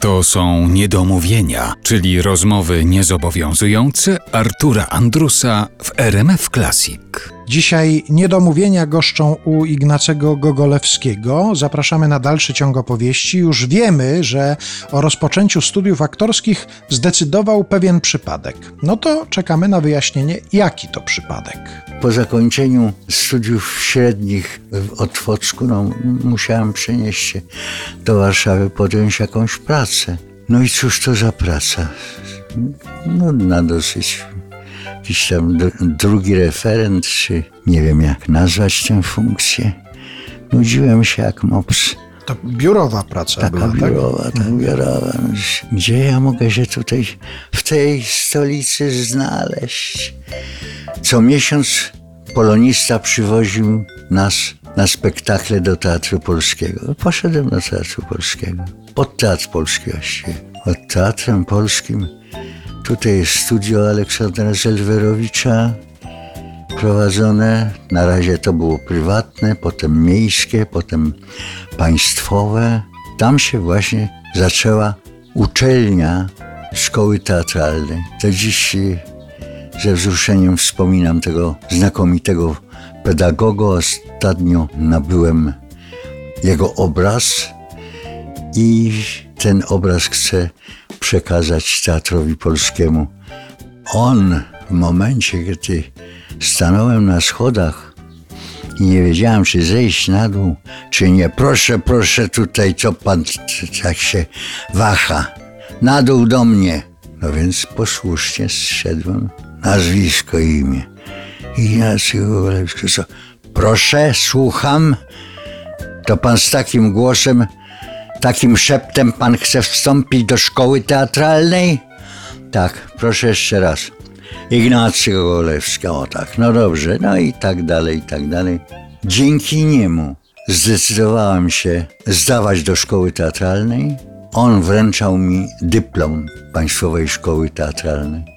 To są niedomówienia, czyli rozmowy niezobowiązujące Artura Andrusa w RMF Classic. Dzisiaj niedomówienia goszczą u Ignacego Gogolewskiego. Zapraszamy na dalszy ciąg opowieści. Już wiemy, że o rozpoczęciu studiów aktorskich zdecydował pewien przypadek. No to czekamy na wyjaśnienie, jaki to przypadek. Po zakończeniu studiów średnich w Otwocku no, musiałem przenieść się do Warszawy, podjąć jakąś pracę. No i cóż to za praca? Nudna dosyć. Jakiś tam drugi referent, czy nie wiem jak nazwać tę funkcję. Nudziłem się jak mops. To biurowa praca Taka była, biurowa, tak? tak biurowa. Gdzie ja mogę się tutaj w tej stolicy znaleźć? Co miesiąc polonista przywoził nas na spektakle do Teatru Polskiego. Poszedłem do Teatru Polskiego. Pod Teatr Polski właściwie. Pod Teatrem Polskim. Tutaj jest studio Aleksandra Zelwerowicza prowadzone. Na razie to było prywatne, potem miejskie, potem państwowe. Tam się właśnie zaczęła uczelnia szkoły teatralnej. To dziś ze wzruszeniem wspominam tego znakomitego pedagoga. Ostatnio nabyłem jego obraz i ten obraz chcę przekazać Teatrowi Polskiemu. On w momencie, kiedy stanąłem na schodach i nie wiedziałem, czy zejść na dół, czy nie. Proszę, proszę tutaj, co pan tak się waha. Na dół do mnie. No więc posłusznie zszedłem. Nazwisko, imię. Ignacy Gogolewski. Co? Proszę, słucham. To pan z takim głosem, takim szeptem pan chce wstąpić do szkoły teatralnej? Tak, proszę jeszcze raz. Ignacy Gogolewski, o tak, no dobrze, no i tak dalej, i tak dalej. Dzięki niemu zdecydowałem się zdawać do szkoły teatralnej. On wręczał mi dyplom Państwowej Szkoły Teatralnej.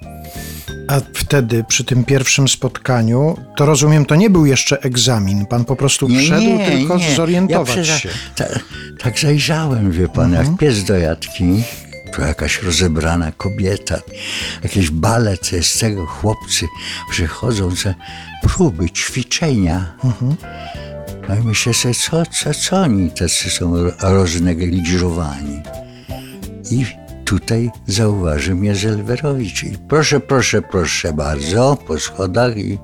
A wtedy, przy tym pierwszym spotkaniu, to rozumiem, to nie był jeszcze egzamin. Pan po prostu wszedł tylko zorientować ja się. Ta, tak zajrzałem, wie pan, jak pies do jatki. To jakaś rozebrana kobieta, jakiś balet z tego, chłopcy przychodzą, że próby, ćwiczenia. No i myślę sobie, co, co, co oni tacy są roznegliżowani. I tutaj zauważył mnie Zelwerowicz. I proszę, proszę, proszę bardzo, po schodach i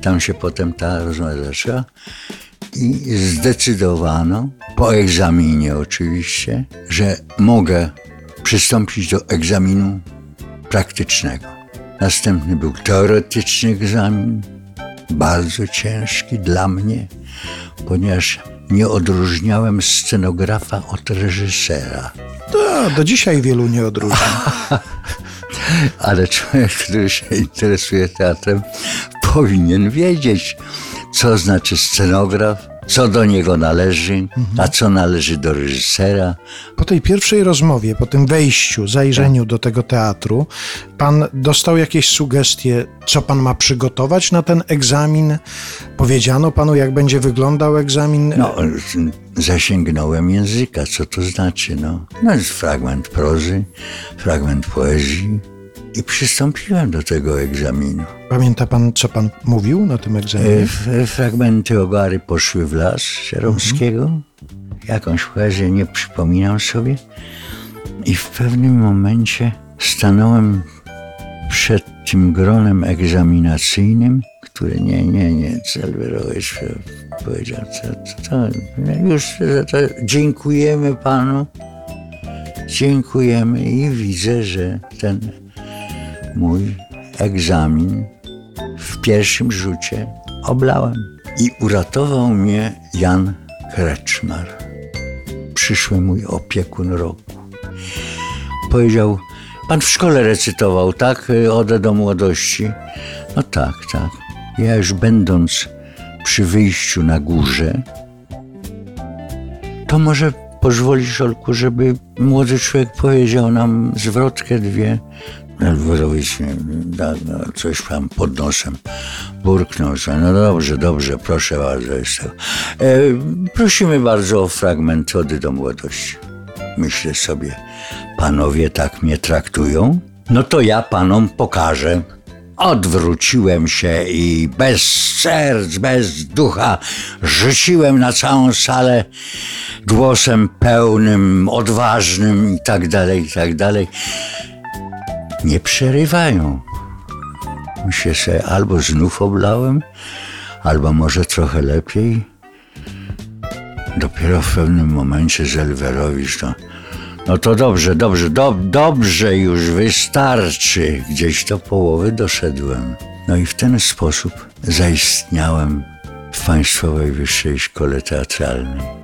tam się potem ta rozmowa zaczęła. I zdecydowano, po egzaminie oczywiście, że mogę przystąpić do egzaminu praktycznego. Następny był teoretyczny egzamin, bardzo ciężki dla mnie, ponieważ nie odróżniałem scenografa od reżysera. To, do dzisiaj wielu nie odróżnia. Ale człowiek, który się interesuje teatrem, powinien wiedzieć, co znaczy scenograf, co do niego należy, a co należy do reżysera. Po tej pierwszej rozmowie, po tym wejściu, zajrzeniu do tego teatru, pan dostał jakieś sugestie, co pan ma przygotować na ten egzamin? Powiedziano panu, jak będzie wyglądał egzamin? No, zasięgnąłem języka, co to znaczy, no. No, jest fragment prozy, fragment poezji i przystąpiłem do tego egzaminu. Pamięta pan, co pan mówił na tym E, egzaminie? f- Fragmenty ogary poszły w las Sieromskiego. Jakąś poezję nie przypominam sobie. I w pewnym momencie stanąłem przed tym gronem egzaminacyjnym, które nie, nie, nie, Celwerowicz powiedział, to, to, to, już to, dziękujemy panu, dziękujemy i widzę, że ten mój egzamin w pierwszym rzucie oblałem. I uratował mnie Jan Kreczmar, przyszły mój opiekun roku. Powiedział, pan w szkole recytował, tak? Odę do młodości. No tak, tak. Ja już będąc przy wyjściu na górze, to może pozwolisz, Olku, żeby młody człowiek powiedział nam zwrotkę dwie. No, coś tam pod nosem burknął. że No dobrze, dobrze, proszę bardzo. E, prosimy bardzo o fragment Ody do młodości. Myślę sobie, panowie tak mnie traktują? No to ja panom pokażę. Odwróciłem się i bez serc, bez ducha rzuciłem na całą salę głosem pełnym, odważnym i tak dalej, i tak dalej. Nie przerywają. Myślę sobie, albo znów oblałem, albo może trochę lepiej. Dopiero w pewnym momencie Zelwerowicz to no to dobrze, dobrze, do, dobrze już wystarczy. Gdzieś do połowy doszedłem. No i w ten sposób zaistniałem w Państwowej Wyższej Szkole Teatralnej.